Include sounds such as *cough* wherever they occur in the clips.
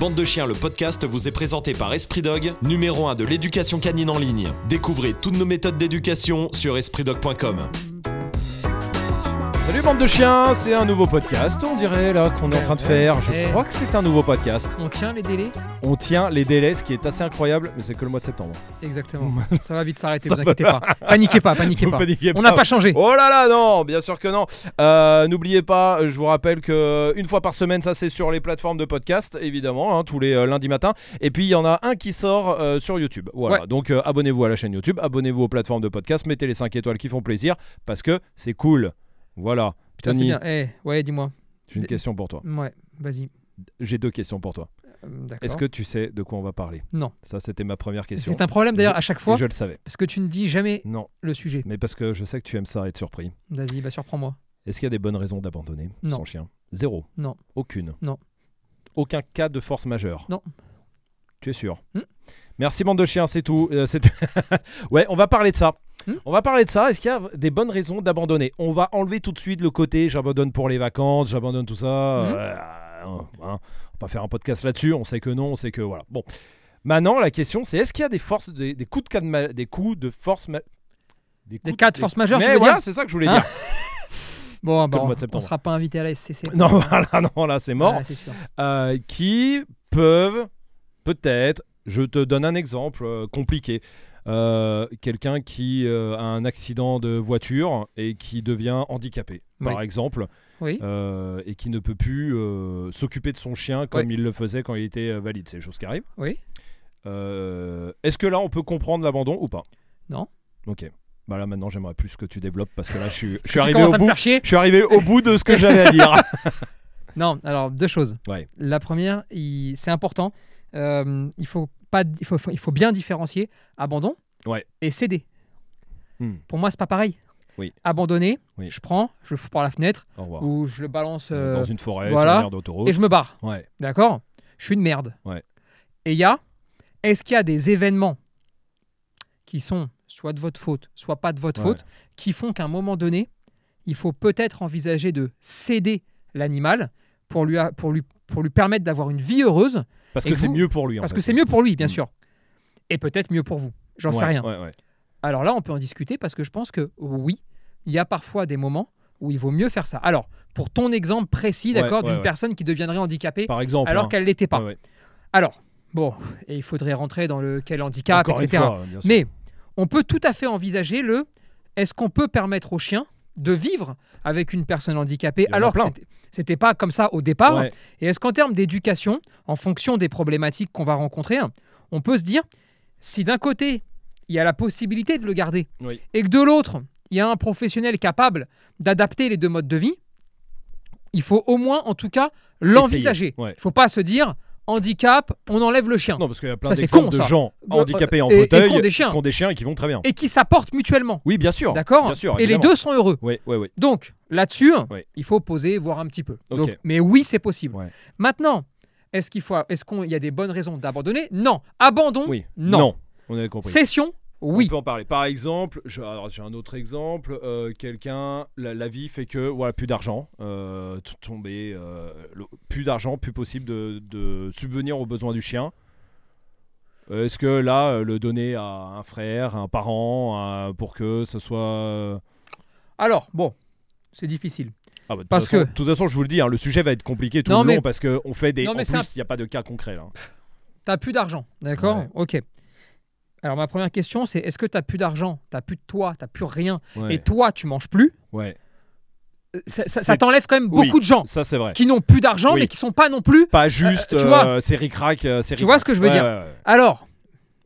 Bande de chiens, le podcast vous est présenté par Esprit Dog, numéro 1 de l'éducation canine en ligne. Découvrez toutes nos méthodes d'éducation sur espritdog.com. Salut bande de chiens, c'est un nouveau podcast, on dirait là qu'on est en train de faire. Je crois que c'est un nouveau podcast. On tient les délais On tient les délais, ce qui est assez incroyable, mais c'est que le mois de septembre. Exactement. *laughs* Ça va vite s'arrêter, vous inquiétez pas. Paniquez pas, paniquez Vous pas. paniquez On n'a pas changé. Oh là là, non, bien sûr que non. Euh, N'oubliez pas, je vous rappelle que une fois par semaine, ça c'est sur les plateformes de podcast, évidemment, hein, tous les euh, lundis matins. Et puis il y en a un qui sort euh, sur YouTube. Voilà. Ouais. Donc euh, abonnez-vous à la chaîne YouTube, abonnez-vous aux plateformes de podcast, mettez les 5 étoiles qui font plaisir parce que c'est cool. Voilà. Putain, c'est bien. Eh, ouais, dis-moi. j'ai une question pour toi. Ouais, vas-y. J'ai deux questions pour toi. Euh, D'accord. Est-ce que tu sais de quoi on va parler? Non. Ça, c'était ma première question. C'est un problème d'ailleurs à chaque fois je le savais. parce que tu ne dis jamais Non, le sujet. mais parce que je sais que tu aimes ça être surpris. Vas-y, bah surprends-moi. Est-ce qu'il y a des bonnes raisons d'abandonner son chien? Zéro. Non. Aucune. Non. Aucun cas de force majeure. Non. Tu es sûr? Hmm. Merci bande de chiens, c'est tout. Euh, c'est- *laughs* ouais, on va parler de ça. Hmm. On va parler de ça. Est-ce qu'il y a des bonnes raisons d'abandonner? On va enlever tout de suite le côté j'abandonne pour les vacances, j'abandonne tout ça. Hmm. Euh, hein, on va pas faire un podcast là-dessus. On sait que non, on sait que voilà. Bon. Maintenant, la question c'est est-ce qu'il y a des forces, des, des coups de cas de ma- des coups de force, coups Des cas de force majeure, Mais voilà, c'est ça que je voulais Hein dire. *laughs* Bon, bah, le mois de on sera pas invité à la SCC. *laughs* Non, voilà, non, là c'est mort. Sûr. Euh, qui peuvent peut-être, je te donne un exemple euh, compliqué, Euh, quelqu'un qui euh, a un accident de voiture et qui devient handicapé, par exemple, Oui. euh, et qui ne peut plus s'occuper de son chien comme il le faisait quand il était valide. C'est des choses qui arrivent. Oui. Est-ce que là on peut comprendre l'abandon ou pas? Non. Ok. Bah là maintenant j'aimerais plus que tu développes parce que là je suis, je Tu suis arrivé au bout. Je suis arrivé au bout de ce que j'avais à dire. *laughs* *laughs* Non, alors deux choses. Ouais. La première, il- c'est important. Il faut pas, il faut, il faut bien différencier abandon Ouais. et céder. Hmm. Pour moi, c'est pas pareil. Oui. Abandonner, Oui. je prends, je le fous par la fenêtre ou je le balance euh, Dans une forêt, voilà. sur d'autoroute. et je me barre. Ouais. D'accord? Je suis une merde. Ouais. Et il y a, est-ce qu'il y a des événements qui sont soit de votre faute, soit pas de votre faute, qui font qu'à un moment donné, il faut peut-être envisager de céder l'animal pour lui, pour lui, pour lui permettre d'avoir une vie heureuse, Parce que c'est mieux pour lui. en parce fait. que c'est mieux pour lui, bien Mm. sûr. Et peut-être mieux pour vous. J'en sais rien. ouais, ouais. Alors là, on peut en discuter parce que je pense que oui, il y a parfois des moments où il vaut mieux faire ça. Alors, pour ton exemple précis, d'accord, d'une personne qui deviendrait handicapée Par exemple. alors hein. qu'elle l'était pas. Alors, bon, et il faudrait rentrer dans le quel handicap, Encore etc. fois. Mais on peut tout à fait envisager le est-ce qu'on peut permettre au chien de vivre avec une personne handicapée alors que c'était- pas comme ça au départ Ouais. Et est-ce qu'en termes d'éducation, en fonction des problématiques qu'on va rencontrer, on peut se dire si d'un côté il y a la possibilité de le garder Oui. et que de l'autre il y a un professionnel capable d'adapter les deux modes de vie, il faut au moins en tout cas l'envisager. Ouais. Il faut pas se dire handicap, on enlève le chien. Non, parce qu'il y a plein Ça, c'est d'exemples con, de ça. gens Euh, handicapés en et- et fauteuil qui ont des chiens. qui ont des chiens et qui vont très bien. Et qui s'apportent mutuellement. Oui, bien sûr. D'accord Bien sûr. Et les évidemment. deux sont heureux. Oui, oui, oui. Donc là-dessus, Oui. il faut poser, voir un petit peu. Ok. Donc, mais oui, c'est possible. Ouais. Maintenant, est-ce qu'il faut, est-ce qu'il y a des bonnes raisons d'abandonner? Non. Abandon? Oui. Non. On avait compris. Cession? Oui. On peut en parler. Par exemple, j'ai un autre exemple. euh, Quelqu'un, la, la vie fait que voilà, plus d'argent, euh, tomber, euh, le- plus d'argent, plus possible de, de subvenir aux besoins du chien. Euh, Est-ce que là, le donner à un frère, un parent, à- pour que ce soit Alors, bon, c'est difficile. Ah bah, de toute Parce façon- que- de toute façon, je vous le dis, hein, le sujet va être compliqué tout Non, le long parce qu'on fait des. Non, en mais plus, il n'y a pas de cas concret là. T'as plus d'argent, d'accord Ouais. Ok. Alors ma première question, c'est est-ce que t'as plus d'argent, t'as plus de toi, t'as plus rien, Ouais. et toi tu manges plus? Ouais. Euh, Ça, ça- C'est- ça t'enlève quand même Oui. beaucoup de gens Ça, c'est vrai. qui n'ont plus d'argent, Oui. mais qui sont pas non plus. Pas juste, tu vois- euh, c'est ric-rac. euh, c'est Tu vois ce que je veux Ouais, dire? ouais. Alors,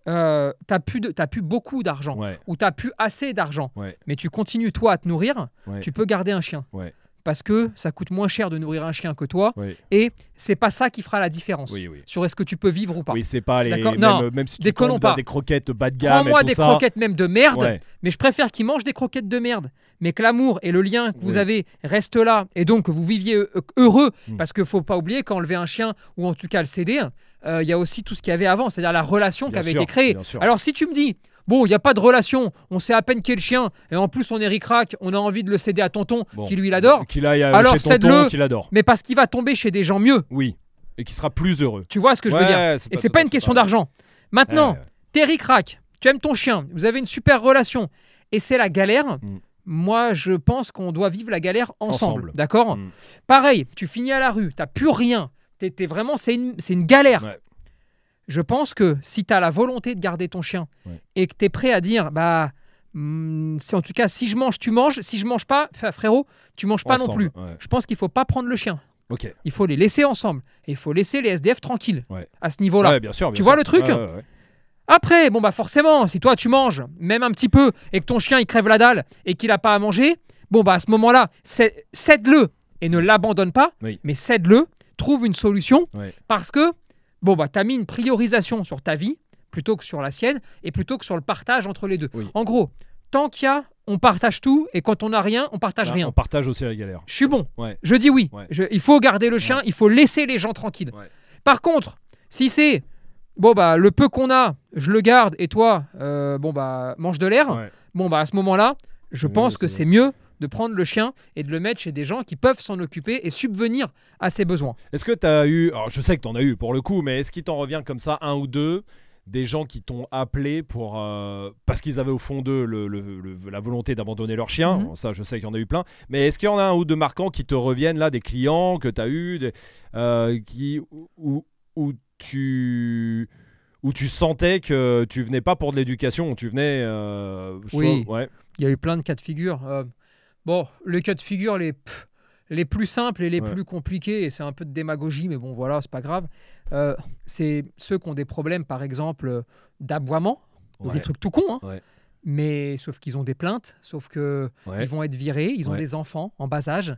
euh, t'as plus de, t'as plus beaucoup d'argent, ou t'as plus assez d'argent, mais tu continues toi à te nourrir, tu peux garder un chien. Ouais. Parce que ça coûte moins cher de nourrir un chien que toi, et c'est pas ça qui fera la différence Oui, oui. sur est-ce que tu peux vivre ou pas. Oui, c'est pas les. Même, Non, même si tu pas. des croquettes bas de gamme Prends-moi des ça. croquettes même de merde, Ouais, mais je préfère qu'ils mangent des croquettes de merde, mais que l'amour et le lien que vous avez restent là, et donc que vous viviez euh, heureux, Mm. parce qu'il faut pas oublier qu'enlever un chien, ou en tout cas le céder, euh, il y a aussi tout ce qu'il y avait avant, c'est-à-dire la relation qui avait sûr, été créée. Alors si tu me dis, bon, il n'y a pas de relation, on sait à peine qui est le chien, et en plus on est ric-rac, on a envie de le céder à tonton, Bon. qui lui l'adore, Qu'il aille Alors, cède-le. qu'il adore. mais parce qu'il va tomber chez des gens mieux. Oui. Et qui sera plus heureux. Tu vois ce que je veux dire Et c'est pas une question d'argent. Maintenant, t'es ric-rac, tu aimes ton chien, vous avez une super relation, et c'est la galère. Mm. Moi, je pense qu'on doit vivre la galère ensemble. Ensemble. D'accord Mm. Pareil, tu finis à la rue, t'as plus rien. T'es, vraiment, c'est une, c'est une galère. Ouais. Je pense que si tu as la volonté de garder ton chien Ouais. et que tu es prêt à dire, bah, hmm, c'est en tout cas, si je mange, tu manges. Si je mange pas, frérot, tu manges pas non plus. ouais. Je pense qu'il faut pas prendre le chien. Ok. Il faut les laisser ensemble. Et il faut laisser les SDF tranquilles Ouais. à ce niveau-là. Ouais, bien sûr. bien Tu sûr. vois le truc. Après, bon bah forcément, si toi tu manges, même un petit peu, et que ton chien il crève la dalle et qu'il a pas à manger, bon bah à ce moment-là, cède-le et ne l'abandonne pas, Oui. mais cède-le, trouve une solution, parce que bon bah t'as mis une priorisation sur ta vie plutôt que sur la sienne et plutôt que sur le partage entre les deux. Oui. En gros, tant qu'il y a, on partage tout et quand on n'a rien, on partage Là, rien. On partage aussi la galère. Je suis bon. Ouais. Je dis oui. Ouais. Je- il faut garder le chien, il faut laisser les gens tranquilles. Par contre, si c'est bon bah le peu qu'on a, je le garde et toi, euh, bon bah mange de l'air. Bon bah à ce moment-là, je Oui, pense que c'est mieux de prendre le chien et de le mettre chez des gens qui peuvent s'en occuper et subvenir à ses besoins. Est-ce que tu as eu, alors je sais que tu en as eu pour le coup, mais est-ce qu'il t'en revient comme ça un ou deux des gens qui t'ont appelé pour euh, parce qu'ils avaient au fond d'eux le- le- le- la volonté d'abandonner leur chien? Mhm. Bon, Ça, je sais qu'il y en a eu plein. Mais est-ce qu'il y en a un ou deux marquants qui te reviennent là, des clients que tu as eu, des- euh, qui où, où tu où tu sentais que tu venais pas pour de l'éducation, tu venais. euh, soit- Oui. Ouais. Il y a eu plein de cas de figure. Bon, les cas de figure les, pff, les plus simples et les Ouais. plus compliqués, et c'est un peu de démagogie, mais bon voilà, c'est pas grave. Euh, c'est ceux qui ont des problèmes, par exemple, euh, d'aboiement, ou Ouais. des trucs tout cons, hein. Ouais. mais sauf qu'ils ont des plaintes, sauf que Ouais. ils vont être virés, ils ont des enfants en bas âge,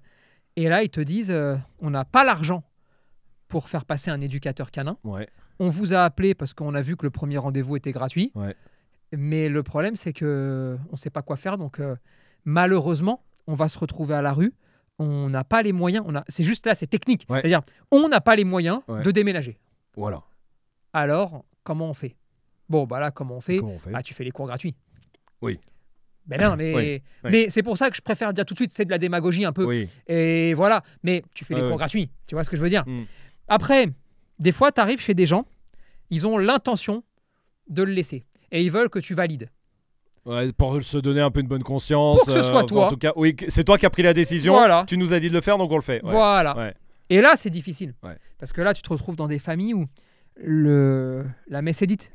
et là ils te disent euh, on n'a pas l'argent pour faire passer un éducateur canin. On vous a appelé parce qu'on a vu que le premier rendez-vous était gratuit. Mais le problème, c'est que on ne sait pas quoi faire. Donc, euh, malheureusement, on va se retrouver à la rue. On n'a pas les moyens. On a... C'est juste là, c'est technique. Ouais. C'est-à-dire, on n'a pas les moyens Ouais. de déménager. Voilà. Alors, comment on fait? Bon, bah là, comment on fait? Comment on fait? Ah, tu fais les cours gratuits. Oui. Ben non, *coughs* mais, Oui, oui. mais c'est pour ça que je préfère dire tout de suite, c'est de la démagogie un peu. Oui. Et voilà, mais tu fais les cours gratuits. Tu vois ce que je veux dire? Mm. Après, des fois, tu arrives chez des gens, ils ont l'intention de le laisser. Et ils veulent que tu valides. Ouais, pour se donner un peu une bonne conscience. Pour que ce soit enfin, toi. En tout cas, oui, c'est toi qui as pris la décision. Voilà. Tu nous as dit de le faire, donc on le fait. Ouais. Voilà. Ouais. Et là, c'est difficile. Parce que là, tu te retrouves dans des familles où le... la messe est dite.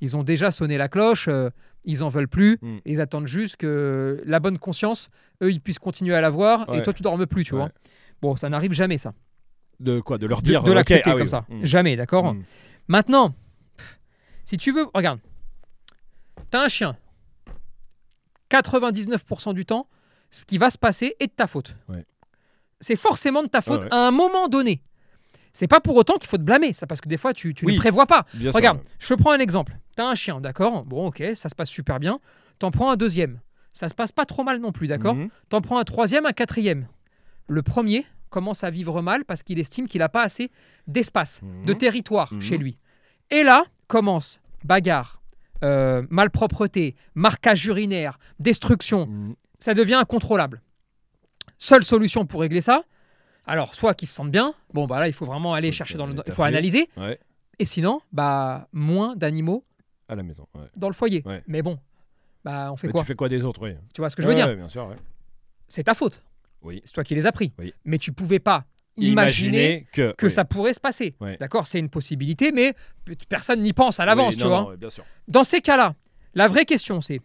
Ils ont déjà sonné la cloche, euh, ils en veulent plus, Mm. et ils attendent juste que la bonne conscience, eux, ils puissent continuer à l'avoir, et toi, tu dormes plus, tu vois. Bon, ça n'arrive jamais, ça. De quoi De leur De, dire. de l'accepter ah oui, comme ça. ouais. Mm. Jamais, d'accord Mm. Maintenant, si tu veux, regarde, t'as un chien. 99% du temps, ce qui va se passer est de ta faute. Ouais. C'est forcément de ta faute Ouais, ouais. à un moment donné. C'est pas pour autant qu'il faut te blâmer, ça parce que des fois tu, tu Oui. ne prévois pas. Sûr, Regarde, je prends un exemple. T'as un chien, d'accord? Bon, ok, ça se passe super bien. T'en prends un deuxième. Ça se passe pas trop mal non plus, d'accord? Mhm. T'en prends un troisième, un quatrième. Le premier commence à vivre mal parce qu'il estime qu'il n'a pas assez d'espace, Mhm. de territoire Mhm. chez lui. Et là, commence bagarre, euh, malpropreté, marquage urinaire, destruction. Mhm. Ça devient incontrôlable. Seule solution pour régler ça, alors soit qu'ils se sentent bien, bon bah là il faut vraiment aller Faut chercher dans le, il faut analyser, Ouais. et sinon bah moins d'animaux À la maison. ouais. dans le foyer. Ouais. Mais bon, bah on fait Mais quoi tu fais quoi des autres, oui. Tu vois ce que je veux dire bien sûr. C'est ta faute. Oui. C'est toi qui les as pris. Oui. Mais tu pouvais pas imaginer que, que oui. ça pourrait se passer. D'accord C'est une possibilité, mais personne n'y pense à l'avance, Oui, tu vois. non, ouais, bien sûr. Dans ces cas-là, la vraie question, c'est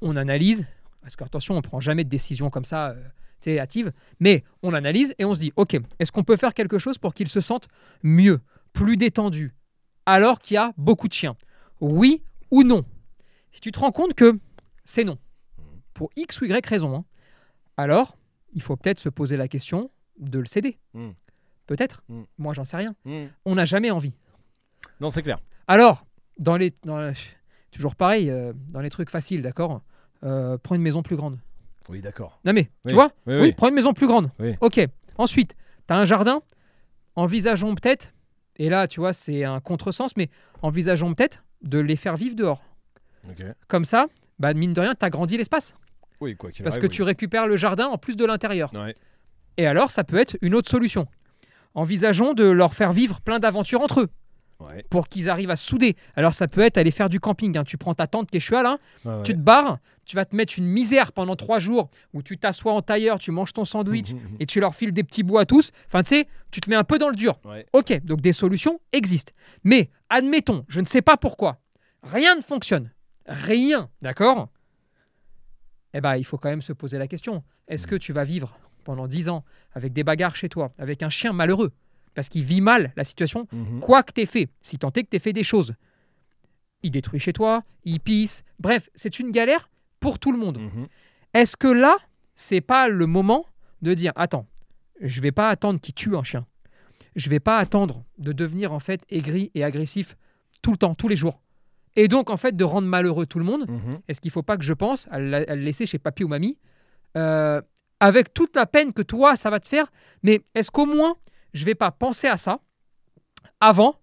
on analyse, parce qu'attention, on prend jamais de décision comme ça, euh, tu sais, hâtive, mais on analyse et on se dit, ok, est-ce qu'on peut faire quelque chose pour qu'ils se sentent mieux, plus détendus, alors qu'il y a beaucoup de chiens? Oui ou non? Si tu te rends compte que c'est non, pour X ou Y raison, hein, alors il faut peut-être se poser la question de le céder. Mm. Peut-être. Mm. Moi, j'en sais rien. Mhm. On n'a jamais envie. Non, c'est clair. Alors, dans les, dans la- toujours pareil, euh, dans les trucs faciles, d'accord euh, Prends une maison plus grande. Oui, d'accord. Non mais, Oui. tu vois Oui, Oui, oui. prends une maison plus grande. Ok. Ensuite, tu as un jardin. Envisageons peut-être, et là, tu vois, c'est un contresens, mais envisageons peut-être de les faire vivre dehors. Ok. Comme ça, bah, mine de rien, tu agrandis l'espace. Oui, quoi qu'il Parce arrive, que tu récupères le jardin en plus de l'intérieur. Ouais. Et alors, ça peut être une autre solution. envisageons de leur faire vivre plein d'aventures entre eux Ouais. pour qu'ils arrivent à se souder. Alors ça peut être aller faire du camping. hein. Tu prends ta tente qui est cheval, hein, Ouais, tu te barres, tu vas te mettre une misère pendant trois jours où tu t'assois en tailleur, tu manges ton sandwich *laughs* et tu leur files des petits bouts à tous. Enfin, tu sais, tu te mets un peu dans le dur. Ok, donc des solutions existent. Mais admettons, je ne sais pas pourquoi, rien ne fonctionne. Rien, d'accord? Eh bien, il faut quand même se poser la question. Est-ce que tu vas vivre pendant 10 ans avec des bagarres chez toi, avec un chien malheureux, parce qu'il vit mal la situation, Mhm. quoi que t'aies fait, si tant est que t'aies fait des choses, il détruit chez toi, il pisse, bref, c'est une galère pour tout le monde. Mhm. Est-ce que là, c'est pas le moment de dire attends, je vais pas attendre qu'il tue un chien. Je vais pas attendre de devenir en fait aigri et agressif tout le temps, tous les jours. Et donc en fait de rendre malheureux tout le monde. Mhm. Est-ce qu'il faut pas que je pense à le laisser chez papy ou mamie euh, avec toute la peine que toi ça va te faire, mais est-ce qu'au moins je vais pas penser à ça avant,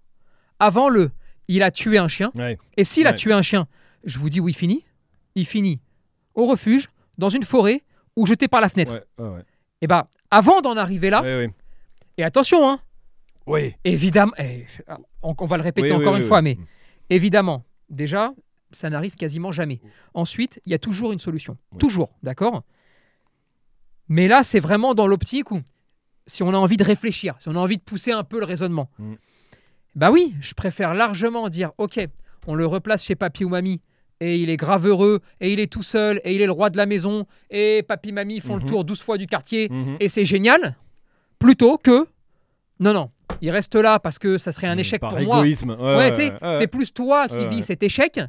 avant le il a tué un chien Ouais. et s'il a tué un chien, je vous dis où il finit Il finit au refuge, dans une forêt ou jeté par la fenêtre. Ouais. Et bah, avant d'en arriver là, et attention, hein, Oui. évidemment, eh, on, on va le répéter Oui, encore oui, une fois, mais évidemment, déjà, ça n'arrive quasiment jamais. Ensuite, il y a toujours une solution. Toujours, d'accord? Mais là, c'est vraiment dans l'optique où, si on a envie de réfléchir, si on a envie de pousser un peu le raisonnement, Mm. bah oui, je préfère largement dire, ok, on le replace chez papy ou mamie, et il est grave heureux, et il est tout seul, et il est le roi de la maison, et papy, mamie font le Mhm. tour 12 fois du quartier, Mhm. et c'est génial, plutôt que, non, non, il reste là parce que ça serait un échec Par pour moi. égoïsme. Ouais, Ouais, tu sais, ouais, ouais. c'est plus toi qui vis cet échec.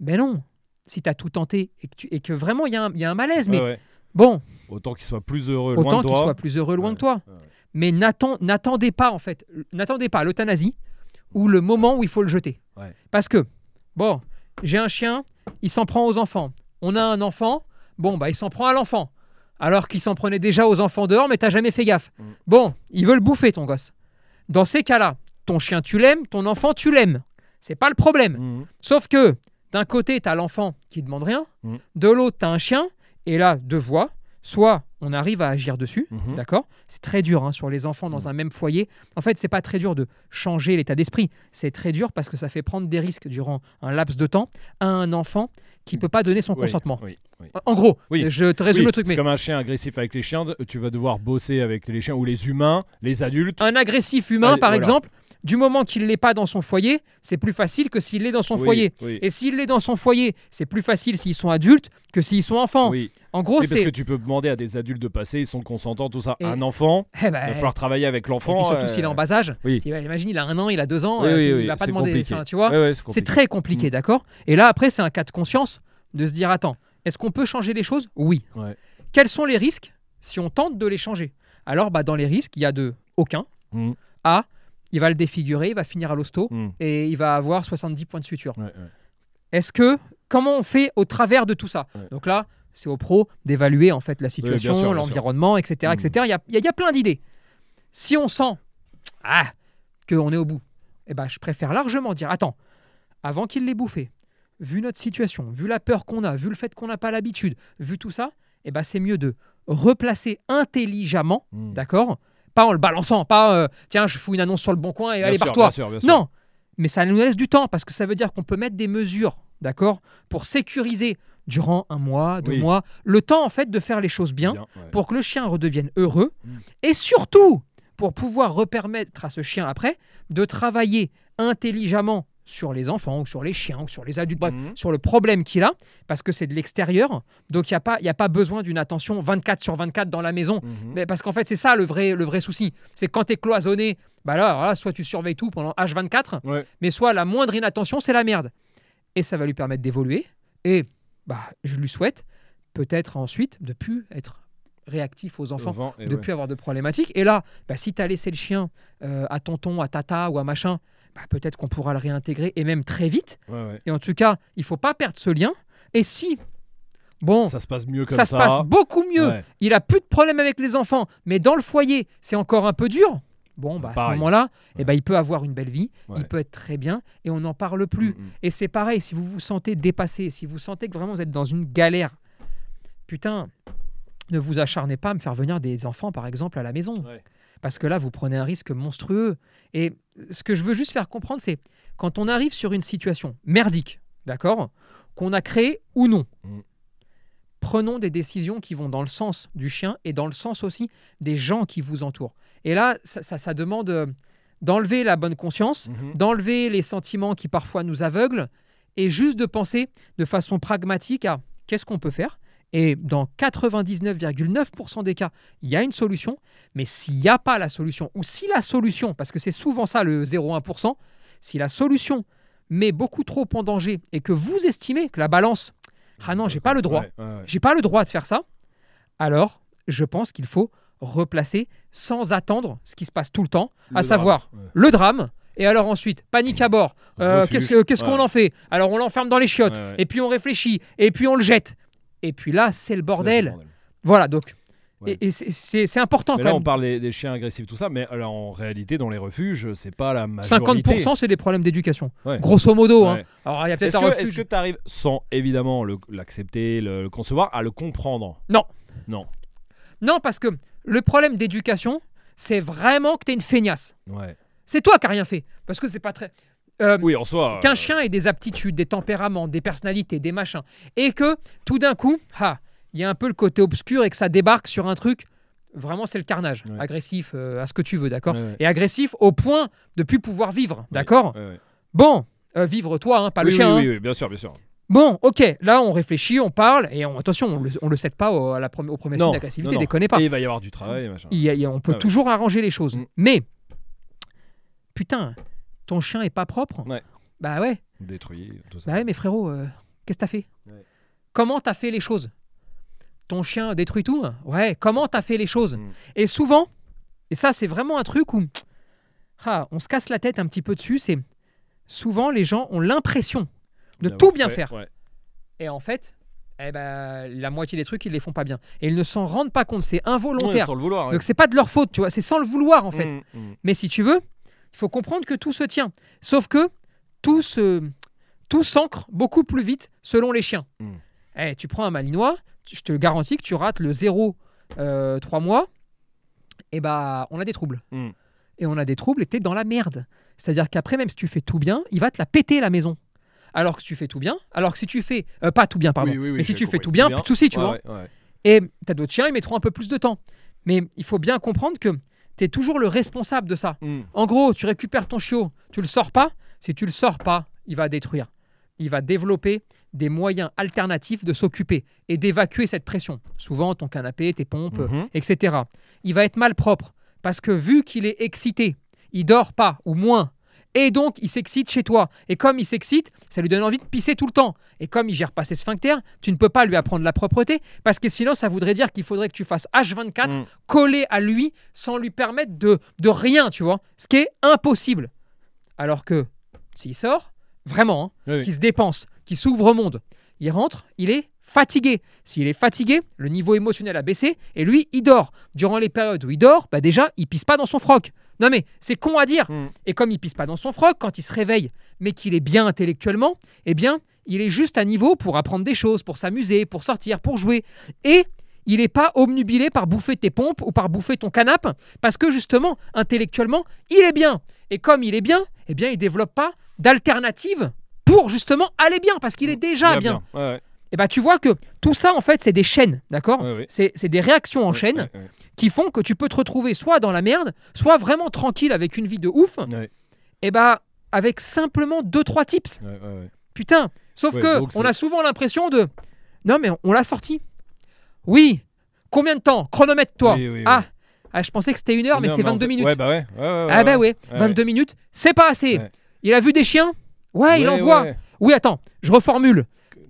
Mais non, si tu as tout tenté et que, tu- et que vraiment il y, a un- il y a un malaise, mais. Bon, Autant qu'il soit plus heureux loin autant de qu'il toi. soit plus heureux loin Ouais, que toi. ouais. Mais n'attend- n'attendez pas, en fait, n'attendez pas l'euthanasie ou le moment où il faut le jeter. Ouais. Parce que, bon, j'ai un chien, il s'en prend aux enfants. On a un enfant, bon, bah il s'en prend à l'enfant. Alors qu'il s'en prenait déjà aux enfants dehors, mais t'as jamais fait gaffe. Mm. Bon, il veut le bouffer, ton gosse. Dans ces cas-là, ton chien, tu l'aimes, ton enfant, tu l'aimes. C'est pas le problème. Mhm. Sauf que d'un côté, tu as l'enfant qui demande rien, Mm. de l'autre, tu as un chien, et là, deux voies. Soit on arrive à agir dessus, Mhm. d'accord? C'est très dur hein, sur les enfants dans Mm. un même foyer. En fait, c'est pas très dur de changer l'état d'esprit. C'est très dur parce que ça fait prendre des risques durant un laps de temps à un enfant qui peut pas donner son Oui, consentement. Oui, oui. En gros, Oui. je te résume le truc, c'est mais comme un chien agressif avec les chiens, tu vas devoir bosser avec les chiens ou les humains, les adultes. un agressif humain, Allez, par voilà. exemple, du moment qu'il l'est pas dans son foyer, c'est plus facile que s'il l'est dans son Oui, foyer. Oui. Et s'il l'est dans son foyer, c'est plus facile s'ils sont adultes que s'ils sont enfants. oui. En gros, Oui, parce c'est que tu peux demander à des adultes de passer, ils sont consentants, tout ça. Et- Un enfant, *laughs* Eh ben, il va falloir travailler avec l'enfant. surtout euh, s'il est en bas âge. oui. Tu vois, imagine, il a un an, il a deux ans, euh, il va pas c'est demander. enfin, tu vois, c'est c'est très compliqué, Mm. d'accord Et là, après, c'est un cas de conscience de se dire attends, est-ce qu'on peut changer les choses? Oui. Ouais. Quels sont les risques si on tente de les changer? Alors, bah, dans les risques, il y a de aucun. Mhm. A, il va le défigurer, il va finir à l'hosto Mhm. et il va avoir 70 points de suture. Ouais, ouais. Est-ce que comment on fait au travers de tout ça Ouais. Donc là, c'est au pro d'évaluer en fait la situation, l'environnement, etc., Mm. etc. Il y a, il y a- y a plein d'idées. Si on sent ah qu'on est au bout, eh ben je préfère largement dire attends, avant qu'il l'ait bouffé, vu notre situation, vu la peur qu'on a, vu le fait qu'on n'a pas l'habitude, vu tout ça, eh ben c'est mieux de replacer intelligemment, Mhm. d'accord Pas en le balançant, pas euh, tiens je fous une annonce sur le bon coin et Bien allez bien sûr. Non, mais ça nous laisse du temps parce que ça veut dire qu'on peut mettre des mesures, d'accord, pour sécuriser durant un mois, deux Oui. mois, le temps en fait de faire les choses bien, ouais. pour que le chien redevienne heureux Mm. et surtout pour pouvoir repermettre à ce chien après de travailler intelligemment sur les enfants ou sur les chiens ou sur les adultes, bref, Mhm. sur le problème qu'il a, parce que c'est de l'extérieur, donc il n'y a, pas- y a pas besoin d'une attention 24 sur 24 dans la maison, Mhm. mais parce qu'en fait, c'est ça le vrai, le vrai souci. C'est quand tu es cloisonné, bah là, soit tu surveilles tout pendant H24, Ouais. mais soit la moindre inattention, c'est la merde. Et ça va lui permettre d'évoluer. Et bah, je lui souhaite peut-être ensuite de plus être réactif aux enfants, vent, de ouais. plus avoir de problématiques. Et là, bah, si tu as laissé le chien euh, à tonton, à tata ou à machin, bah, peut-être qu'on pourra le réintégrer et même très vite. Ouais, ouais. Et en tout cas, il faut pas perdre ce lien. Et si, bon, Ça se passe mieux comme ça, ça. se passe beaucoup mieux, Ouais. il a plus de problème avec les enfants, mais dans le foyer, c'est encore un peu dur. Bon, bah, à ce moment-là, eh ben, il peut avoir une belle vie, Ouais. il peut être très bien, et on n'en parle plus. Mhm. Et c'est pareil, si vous vous sentez dépassé, si vous sentez que vraiment vous êtes dans une galère, putain, ne vous acharnez pas à me faire venir des enfants, par exemple, à la maison. Parce que là, vous prenez un risque monstrueux. Et ce que je veux juste faire comprendre, c'est quand on arrive sur une situation merdique, d'accord, qu'on a créée ou non, Mm. prenons des décisions qui vont dans le sens du chien et dans le sens aussi des gens qui vous entourent. Et là, ça, ça- ça demande euh, d'enlever la bonne conscience, Mhm. d'enlever les sentiments qui parfois nous aveuglent et juste de penser de façon pragmatique à qu'est-ce qu'on peut faire. Et dans 99,9% des cas, il y a une solution. Mais s'il n'y a pas la solution, ou si la solution, parce que c'est souvent ça le 0,1%, si la solution met beaucoup trop en danger et que vous estimez que la balance, ah non, j'ai pas le droit, Ouais, ouais, ouais. j'ai pas le droit de faire ça, alors je pense qu'il faut replacer sans attendre ce qui se passe tout le temps, à Le savoir drame, le drame. Et alors ensuite, panique à bord. Euh, qu'est-ce que- qu'est-ce qu'on en fait? Alors on l'enferme dans les chiottes. Ouais, ouais. Et puis on réfléchit. Et puis on le jette. Et puis là, c'est le bordel. Voilà, donc. Ouais. Et, et c'est- important Mais quand là, on même. parle des, des chiens agressifs, tout ça, mais alors, en réalité, dans les refuges, c'est pas la majorité. 50% c'est des problèmes d'éducation. Ouais. Grosso modo. hein. Alors il y a peut-être Est-ce un que est-ce que tu arrives, sans évidemment l'accepter, le, le concevoir, à le comprendre? Non. Non. Non, parce que le problème d'éducation, c'est vraiment que tu es une feignasse. C'est toi qui n'as rien fait. Parce que c'est pas très. Euh, Oui, en soi. qu'un euh, chien ait des aptitudes, des tempéraments, des personnalités, des machins, et que tout d'un coup, il y a un peu le côté obscur et que ça débarque sur un truc, vraiment c'est le carnage, Ouais. agressif, euh, à ce que tu veux, d'accord ouais, ouais. Et agressif au point de plus pouvoir vivre, d'accord. Bon, euh, vivre toi, hein, pas le chien. Oui, hein. oui, oui, bien sûr, bien sûr. Bon, ok, là on réfléchit, on parle, et on- attention, on le, on le cède pas au, à la au premier signe d'agressivité, déconnez pas. Et il va y avoir du travail, machin. Il y a- il y a- on peut Ah toujours arranger les choses. Mm. Mais, putain, ton chien est pas propre Ouais. Bah ouais. Détruit, tout ça. Bah ouais, mais frérot, euh, qu'est-ce que t'as fait Ouais. Comment t'as fait les choses Ton chien détruit tout Ouais, comment t'as fait les choses Mm. Et souvent, et ça c'est vraiment un truc où ah, on se casse la tête un petit peu dessus, c'est souvent les gens ont l'impression de tout bien fait, faire. ouais. Et en fait, eh ben, la moitié des trucs, ils les font pas bien. Et ils ne s'en rendent pas compte, c'est Ouais, involontaire. sans le vouloir. ouais. Donc c'est pas de leur faute, tu vois, c'est sans le vouloir en fait. Mm, mm. Mais si tu veux, il faut comprendre que tout se tient. Sauf que tout se, tout s'ancre beaucoup plus vite selon les chiens. Mm. Eh, tu prends un malinois, je te garantis que tu rates le 0 euh, 3 mois, et bah on a des troubles. Mm. Et on a des troubles et t'es dans la merde. C'est-à-dire qu'après, même si tu fais tout bien, il va te la péter la maison. Alors que si tu fais tout bien, alors que si tu fais euh, pas tout bien, pardon, Oui, oui, oui, mais si tu fais tout bien, Tout bien. plus de soucis, tu Ouais, vois. ouais, ouais. Et t'as d'autres chiens, ils mettront un peu plus de temps. Mais il faut bien comprendre que tu es toujours le responsable de ça. Mm. En gros, tu récupères ton chiot, tu le sors pas. Si tu le sors pas, il va détruire. Il va développer des moyens alternatifs de s'occuper et d'évacuer cette pression. Souvent, ton canapé, tes pompes, Mhm. etc. Il va être mal propre parce que vu qu'il est excité, il dort pas ou moins. Et donc, il s'excite chez toi. Et comme il s'excite, ça lui donne envie de pisser tout le temps. Et comme il gère pas ses sphincters, tu ne peux pas lui apprendre la propreté parce que sinon, ça voudrait dire qu'il faudrait que tu fasses H24 Mm. collé à lui sans lui permettre de, de rien, tu vois. Ce qui est impossible. Alors que s'il sort, vraiment, hein, Oui, oui. qui se dépense, qui s'ouvre au monde, il rentre, il est fatigué. S'il est fatigué, le niveau émotionnel a baissé et lui, il dort. Durant les périodes où il dort, bah déjà, il pisse pas dans son froc. Non mais c'est con à dire. Mm. Et comme il pisse pas dans son froc, quand il se réveille, mais qu'il est bien intellectuellement, eh bien, il est juste à niveau pour apprendre des choses, pour s'amuser, pour sortir, pour jouer. Et il n'est pas omnubilé par bouffer tes pompes ou par bouffer ton canapé, parce que justement, intellectuellement, il est bien. Et comme il est bien, eh bien, il développe pas d'alternative pour justement aller bien, parce qu'il est déjà Il va bien. Ouais, ouais. Et bah tu vois que tout ça, en fait, c'est des chaînes, d'accord. C'est c'est des réactions en chaîne qui font que tu peux te retrouver soit dans la merde, soit vraiment tranquille avec une vie de ouf, et bah avec simplement deux trois tips. Putain, sauf que donc on a souvent l'impression de non mais on l'a sorti. Oui. Combien de temps? Chronomètre toi. Oui, oui, oui. Ah. Ah, je pensais que c'était une heure, mais c'est en 22 fait- minutes. Ouais, bah ouais. ouais, ouais, ah bah ouais, ouais. 22 minutes, c'est pas assez. Il a vu des chiens? Ouais, il en voit. Oui, attends, je reformule.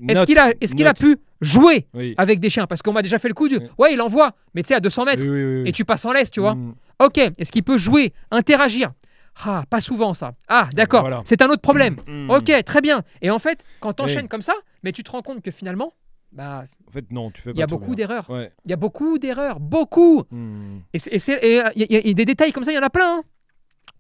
Est-ce qu'il a, est qu'il a pu jouer Oui. avec des chiens? Parce qu'on m'a déjà fait le coup du. Oui. Ouais, il en voit, mais tu sais, à 200 mètres. Oui. Et tu passes en laisse, tu vois. Mm. Ok, est-ce qu'il peut jouer, interagir? Ah, pas souvent ça. Ah, d'accord, Voilà. c'est un autre problème. Mm. Ok, très bien. Et en fait, quand tu enchaînes comme ça, mais tu te rends compte que finalement, bah, En fait, non, tu fais il y a beaucoup d'erreurs. Ouais. Il y a beaucoup d'erreurs, beaucoup. Mm. Et c'est- et des détails comme ça, il y en a plein. hein.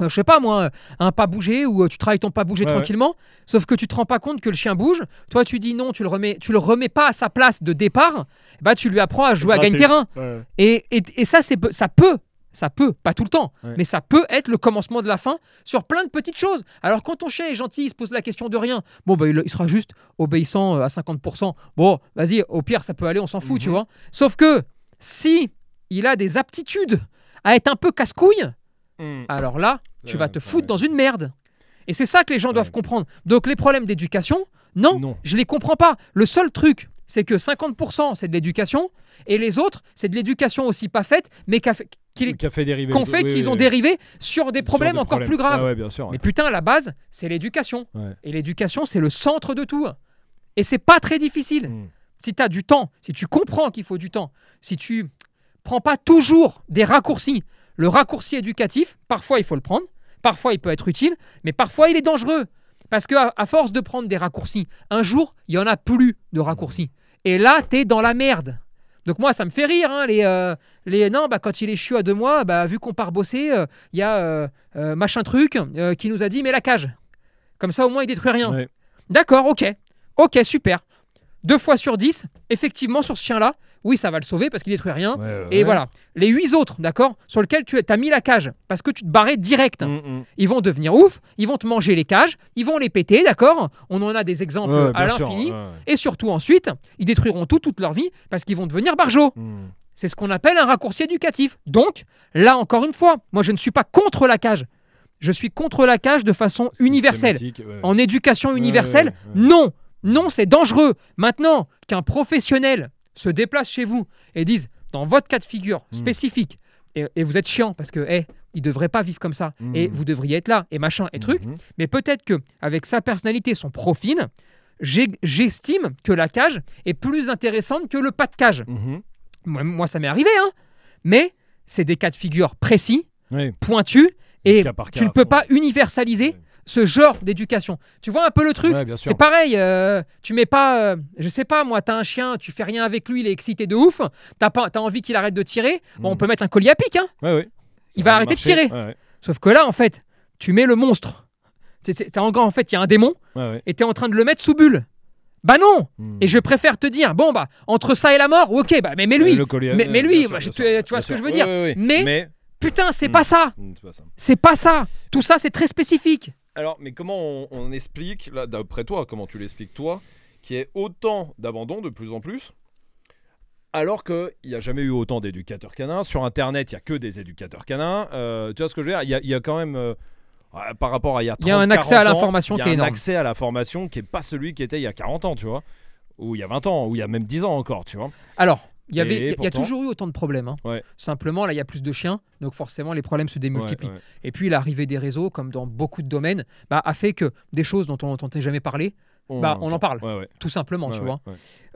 Euh, je sais pas moi, un pas bougé ou euh, tu travailles ton pas bougé Ouais, ouais. tranquillement, sauf que tu te rends pas compte que le chien bouge. Toi, tu dis non, tu le remets, tu le remets pas à sa place de départ. Bah, tu lui apprends à jouer à Raté. gagne terrain. Ouais. Et, et, et ça, c'est ça peut, Ça peut, pas tout le temps, mais ça peut être le commencement de la fin sur plein de petites choses. Alors quand ton chien est gentil, il se pose la question de rien. Bon, bah, il, il sera juste obéissant euh, à 50%. Bon, vas-y, au pire, ça peut aller, on s'en fout, tu Mhm. vois. Sauf que si il a des aptitudes à être un peu casse-couille, Mm. alors là, tu vas te foutre dans une merde. Et c'est ça que les gens doivent comprendre. Donc les problèmes d'éducation, non, Non. je les comprends pas. Le seul truc, c'est que 50% c'est de l'éducation et les autres, c'est de l'éducation aussi pas faite, mais qu'a fait- qu'il- Qui a fait dériver. qu'on fait oui, qu'ils oui, ont oui. dérivé sur des Sur problèmes des encore problèmes. plus graves. Ouais, ouais, bien sûr. Mais putain, à la base, c'est l'éducation. Ouais. Et l'éducation, c'est le centre de tout. Et c'est pas très difficile. Mm. Si tu as du temps, si tu comprends qu'il faut du temps, si tu prends pas toujours des raccourcis, le raccourci éducatif, parfois il faut le prendre, parfois il peut être utile, mais parfois il est dangereux. Parce que à, à force de prendre des raccourcis, un jour, il y en a plus de raccourcis. Et là, tu es dans la merde. Donc moi, ça me fait rire. hein, les, euh, les, non, bah, quand il est chiot à deux mois, bah, vu qu'on part bosser, euh, il y a euh, euh, machin truc euh, qui nous a dit, mais la cage. Comme ça, au moins, il détruit rien. Ouais. D'accord, ok. Ok, super. Deux fois sur dix, effectivement, sur ce chien-là, oui, ça va le sauver parce qu'il détruit rien. Ouais, ouais, Et ouais. voilà. Les huit autres, d'accord, sur lesquels tu as mis la cage parce que tu te barrais direct. Mm, mm. Ils vont devenir ouf, ils vont te manger les cages, ils vont les péter, d'accord On en a des exemples à l'infini. Et surtout ensuite, ils détruiront tout toute leur vie parce qu'ils vont devenir barjots. Mm. C'est ce qu'on appelle un raccourci éducatif. Donc, là encore une fois, moi je ne suis pas contre la cage. Je suis contre la cage de façon universelle. En éducation universelle, non. Non, c'est dangereux. Maintenant qu'un professionnel se déplace chez vous et dise, dans votre cas de figure Mm. spécifique, et, et vous êtes chiant parce que, eh, il devrait pas vivre comme ça, et vous devriez être là, et machin, et truc, Mhm. mais peut-être que avec sa personnalité, son profil, j'estime que la cage est plus intéressante que le pas de cage. Mhm. Moi, moi, ça m'est arrivé, hein. Mais c'est des cas de figure précis, pointus, et Cas par tu ne peux ouais. pas universaliser ce genre d'éducation. Tu vois un peu le truc Ouais. C'est pareil, euh, tu mets pas, euh, je sais pas, moi, t'as un chien, tu fais rien avec lui, il est excité de ouf, t'as pas, t'as envie qu'il arrête de tirer, bon, on Mm. peut mettre un collier à pic, hein. Ouais, ouais. Il va va arrêter de tirer. Sauf que là, en fait, tu mets le monstre. C'est, en gros, en fait, il y a un démon et t'es en train de le mettre sous bulle. Bah non Mm. Et je préfère te dire, bon, bah, entre ça et la mort, ok, bah, mais, mais lui, Ouais, le collier, mais- lui, sûr, je- tu- tu vois ce que je veux dire. Mais- mais putain, c'est Mm, c'est pas ça. C'est pas ça Tout ça, c'est très spécifique. Alors, mais comment on, on explique, là, d'après toi, comment tu l'expliques toi, qu'il y ait autant d'abandon de plus en plus Alors qu'il n'y a jamais eu autant d'éducateurs canins? Sur Internet, il n'y a que des éducateurs canins. Euh, tu vois ce que je veux dire? Il y, a- il y a quand même, euh, par rapport à il y a 30, Il y a un accès à 40 ans, l'information il y a qui est un énorme. accès à la formation qui n'est pas celui qui était il y a 40 ans, tu vois? Ou il y a 20 ans, ou il y a même 10 ans encore, tu vois? Alors, il y, avait, il y a toujours eu autant de problèmes. hein. Ouais. Simplement, là, il y a plus de chiens, donc forcément, les problèmes se démultiplient. Ouais, ouais. Et puis, l'arrivée des réseaux, comme dans beaucoup de domaines, bah, a fait que des choses dont on n'entendait jamais parler, Bah, on en parle. Ouais, ouais. tout simplement, Ouais, tu vois.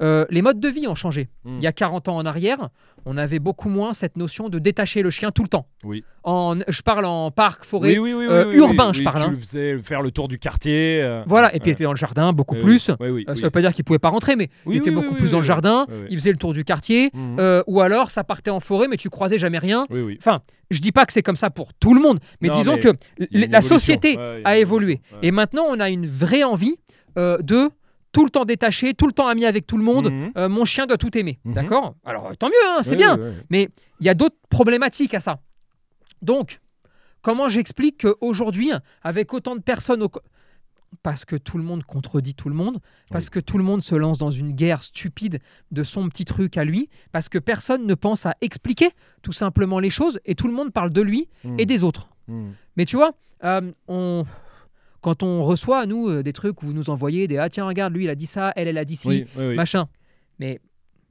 Euh, les modes de vie ont changé. Mm. Il y a 40 ans en arrière, on avait beaucoup moins cette notion de détacher le chien tout le temps. Oui. En, je parle en parc, forêt. Oui, euh, urbain, je parle, Tu hein. le faisais faire le tour du quartier. euh, Voilà, et puis il était dans le jardin beaucoup plus. Ça veut pas dire qu'il pouvait pas rentrer, mais il était beaucoup plus dans le jardin. Il faisait le tour du quartier. Mhm. ou alors, ça partait en forêt, mais tu croisais jamais rien. Enfin, je dis pas que c'est comme ça pour tout le monde, mais Non, disons mais que la société a évolué. Et maintenant, on a une vraie envie euh, de tout le temps détaché, tout le temps ami avec tout le monde. Mhm. Euh, mon chien doit tout aimer. Mhm. D'accord? Alors, tant mieux, hein, c'est bien. Mais il y a d'autres problématiques à ça. Donc, comment j'explique qu'aujourd'hui, avec autant de personnes au... Parce que tout le monde contredit tout le monde, parce Oui. que tout le monde se lance dans une guerre stupide de son petit truc à lui, parce que personne ne pense à expliquer tout simplement les choses, et tout le monde parle de lui et des autres. Mhm. Mais tu vois, euh, on... quand on reçoit, nous, euh, des trucs où vous nous envoyez des « Ah tiens, regarde, lui, il a dit ça, elle, elle a dit ci Oui, oui, oui. machin. Mais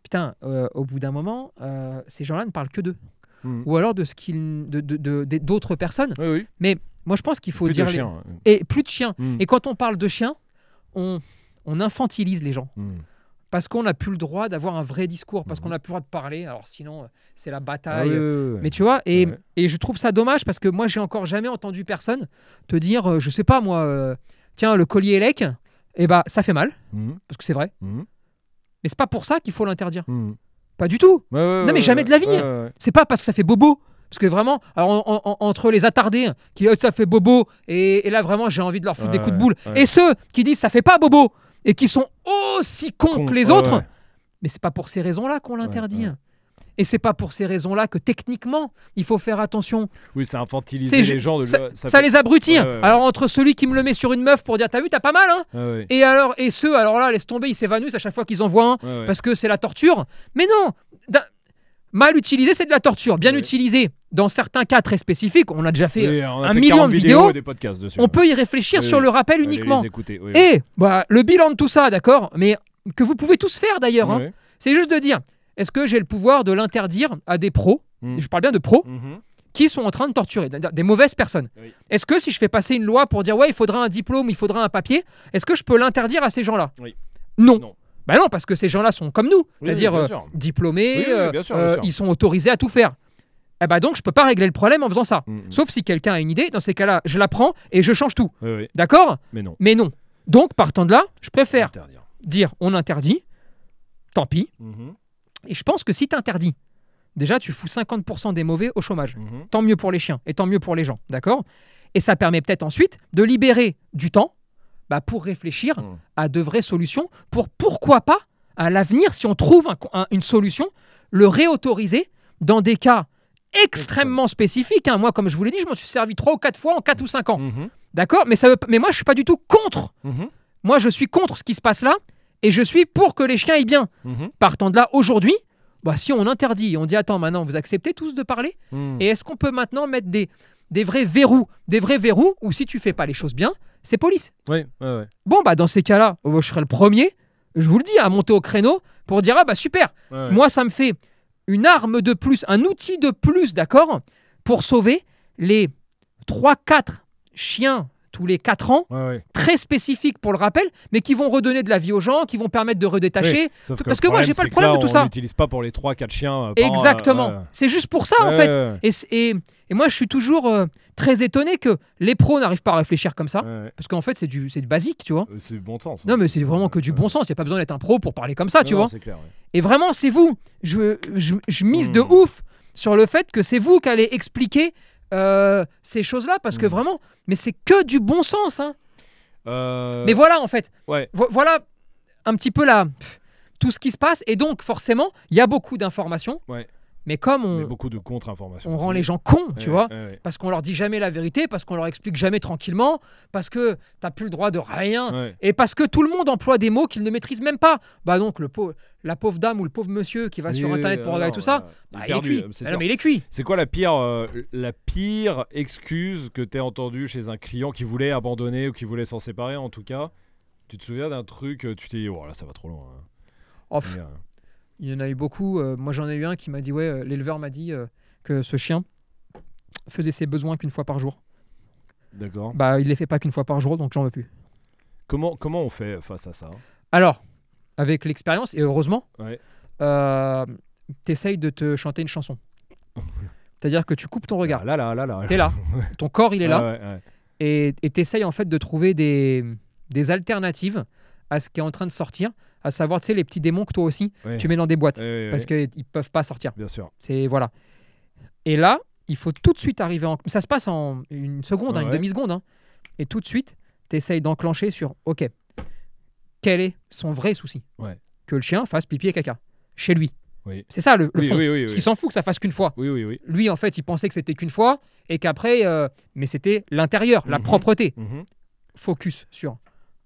putain, euh, au bout d'un moment, euh, ces gens-là ne parlent que d'eux. Mhm. Ou alors de ce qu'ils, de, de- de- de- d'autres personnes. Oui. Moi, je pense qu'il faut Plus de dire les- chiens. et plus de chiens. Mhm. Et quand on parle de chiens, on, on infantilise les gens Mhm. Parce qu'on n'a plus le droit d'avoir un vrai discours, parce Mhm. qu'on n'a plus le droit de parler. Alors sinon, euh, c'est la Ah bataille. oui, oui, oui, oui. Mais tu vois, et, je trouve ça dommage parce que moi, j'ai encore jamais entendu personne te dire, euh, je sais pas moi, euh, tiens, le collier élec, et bah ça fait mal, Mhm. parce que c'est vrai. Mhm. Mais c'est pas pour ça qu'il faut l'interdire. Mhm. Pas du tout. Ouais, ouais, Non, ouais, mais jamais de la vie. C'est pas parce que ça fait bobo. Parce que vraiment, alors, entre les attardés qui disent ça fait bobo, et, et là vraiment j'ai envie de leur foutre des coups de boule, et ceux qui disent ça fait pas bobo, et qui sont aussi cons Con, que les ouais, autres, ouais. mais c'est pas pour ces raisons-là qu'on l'interdit. ouais. Et c'est pas pour ces raisons-là que techniquement, il faut faire attention. Oui, c'est infantiliser les gens. De, Ça, ça ça peut- les abrutit. Ouais, ouais, ouais. Alors entre celui qui me le met sur une meuf pour dire t'as vu, t'as pas mal, hein. Et alors et ceux, alors là, laisse tomber, ils s'évanouissent à chaque fois qu'ils en voient un parce que c'est la torture. Mais non, mal utilisé, c'est de la torture. Bien utilisé, dans certains cas très spécifiques, on a déjà fait. Oui, on a un fait million 40 de vidéos vidéos, et des podcasts dessus. On peut y réfléchir Oui, sur oui. le rappel uniquement. écouter. Et bah, le bilan de tout ça, d'accord, mais que vous pouvez tous faire d'ailleurs. hein. C'est juste de dire, est-ce que j'ai le pouvoir de l'interdire à des pros Mm. Je parle bien de pros Mhm. qui sont en train de torturer, des mauvaises personnes. Est-ce que si je fais passer une loi pour dire ouais, il faudra un diplôme, il faudra un papier, est-ce que je peux l'interdire à ces gens-là? Non. Non. Bah non, parce que ces gens-là sont comme nous, c'est-à-dire euh, diplômés, sûr, euh, ils sont autorisés à tout faire. Eh bah donc je peux pas régler le problème en faisant ça. Mm, mm. Sauf si quelqu'un a une idée, dans ces cas-là, je la prends et je change tout. Oui, oui. D'accord? Mais non. Mais non. Donc partant de là, je préfère Interdire. dire on interdit, tant pis. Mhm. Et je pense que si tu interdis, déjà tu fous 50% des mauvais au chômage. Mhm. Tant mieux pour les chiens et tant mieux pour les gens, d'accord? Et ça permet peut-être ensuite de libérer du temps bah, pour réfléchir Mhm. à de vraies solutions, pour pourquoi pas, à l'avenir, si on trouve un- un- une solution, le réautoriser dans des cas extrêmement spécifiques. hein. Moi, comme je vous l'ai dit, je m'en suis servi trois ou quatre fois en 4 ou 5 ans. Mhm. D'accord? Mais, ça veut- mais moi, je suis pas du tout contre. Mhm. Moi, je suis contre ce qui se passe là et je suis pour que les chiens aillent bien. Mhm. Partant de là, aujourd'hui, bah, si on interdit, on dit attends, maintenant, vous acceptez tous de parler? Mhm. Et est-ce qu'on peut maintenant mettre des, des vrais verrous Des vrais verrous où si tu fais pas les choses bien, c'est police? Oui, ouais, ouais. Bon, bah dans ces cas-là, oh, je serai le premier, je vous le dis, à monter au créneau pour dire ah bah super, ouais. moi ça me fait une arme de plus, un outil de plus, d'accord Pour sauver les 3-4 chiens tous les 4 ans, Ouais, ouais. très spécifiques pour le rappel, mais qui vont redonner de la vie aux gens, qui vont permettre de redétacher. Parce que moi, j'ai pas le problème là, de tout on ça. l'utilise pas pour les 3-4 chiens. euh, Exactement. euh, ouais. C'est juste pour ça en fait. Et, et, et moi, je suis toujours euh, très étonné que les pros n'arrivent pas à réfléchir comme ça. Ouais. Parce qu'en fait, c'est du, c'est du basique, tu vois. Euh, C'est du bon sens. Non, mais c'est vraiment que du bon sens. Il n'y a pas besoin d'être un pro pour parler comme ça, tu Non, vois. C'est clair. ouais. Et vraiment, c'est vous. Je, je, je mise de Hmm. ouf sur le fait que c'est vous qui allez expliquer euh, ces choses-là. Parce que Hmm. vraiment, mais c'est que du bon sens. hein. Euh, Mais voilà, en fait. Vo- voilà un petit peu là, tout ce qui se passe. Et donc, forcément, il y a beaucoup d'informations. Ouais. Mais comme mais on, beaucoup de contre-informations. on rend les gens cons, tu Ouais, vois. ouais, parce qu'on leur dit jamais la vérité, parce qu'on leur explique jamais tranquillement, parce que t'as plus le droit de rien, et parce que tout le monde emploie des mots qu'ils ne maîtrisent même pas. Bah donc le pauvre, la pauvre dame ou le pauvre monsieur qui va sur Oui, internet pour ah regarder tout ça, il bah, est il est cuit. euh, c'est Ah mais il est cuit. C'est quoi la pire, euh, la pire excuse que tu as entendue chez un client qui voulait abandonner ou qui voulait s'en séparer en tout cas? Tu te souviens d'un truc, euh, tu t'es dit, oh là, ça va trop loin. hein. Oh, euh, il y en a eu beaucoup. euh, moi j'en ai eu un qui m'a dit ouais, euh, l'éleveur m'a dit euh, que ce chien faisait ses besoins qu'une fois par jour. D'accord. Bah il les fait pas qu'une fois par jour, donc j'en veux plus. Comment, comment on fait face à ça? Alors, avec l'expérience et heureusement, Ouais. euh, t'essayes de te chanter une chanson. C'est-à-dire que tu coupes ton regard. Ah, Là, là, là, là. T'es là. *laughs* Ton corps, il est là. Ouais, ouais, et t'essayes en fait de trouver des, des alternatives à ce qui est en train de sortir, à savoir, tu sais, les petits démons que toi aussi, tu mets dans des boîtes, parce qu'ils peuvent pas sortir. Bien sûr. C'est voilà. Et là, il faut tout de suite arriver en... Ça se passe en une seconde, hein, une ouais. demi-seconde. hein. Et tout de suite, t'essayes d'enclencher sur, OK, quel est son vrai souci? Ouais. Que le chien fasse pipi et caca, chez lui. Oui. C'est ça le, le Oui, fond. oui, oui, Parce qu'il s'en fout que ça fasse qu'une fois. Oui, oui, oui. Lui, en fait, il pensait que c'était qu'une fois et qu'après, euh, mais c'était l'intérieur, la Mhm. propreté. Mhm. Focus sur.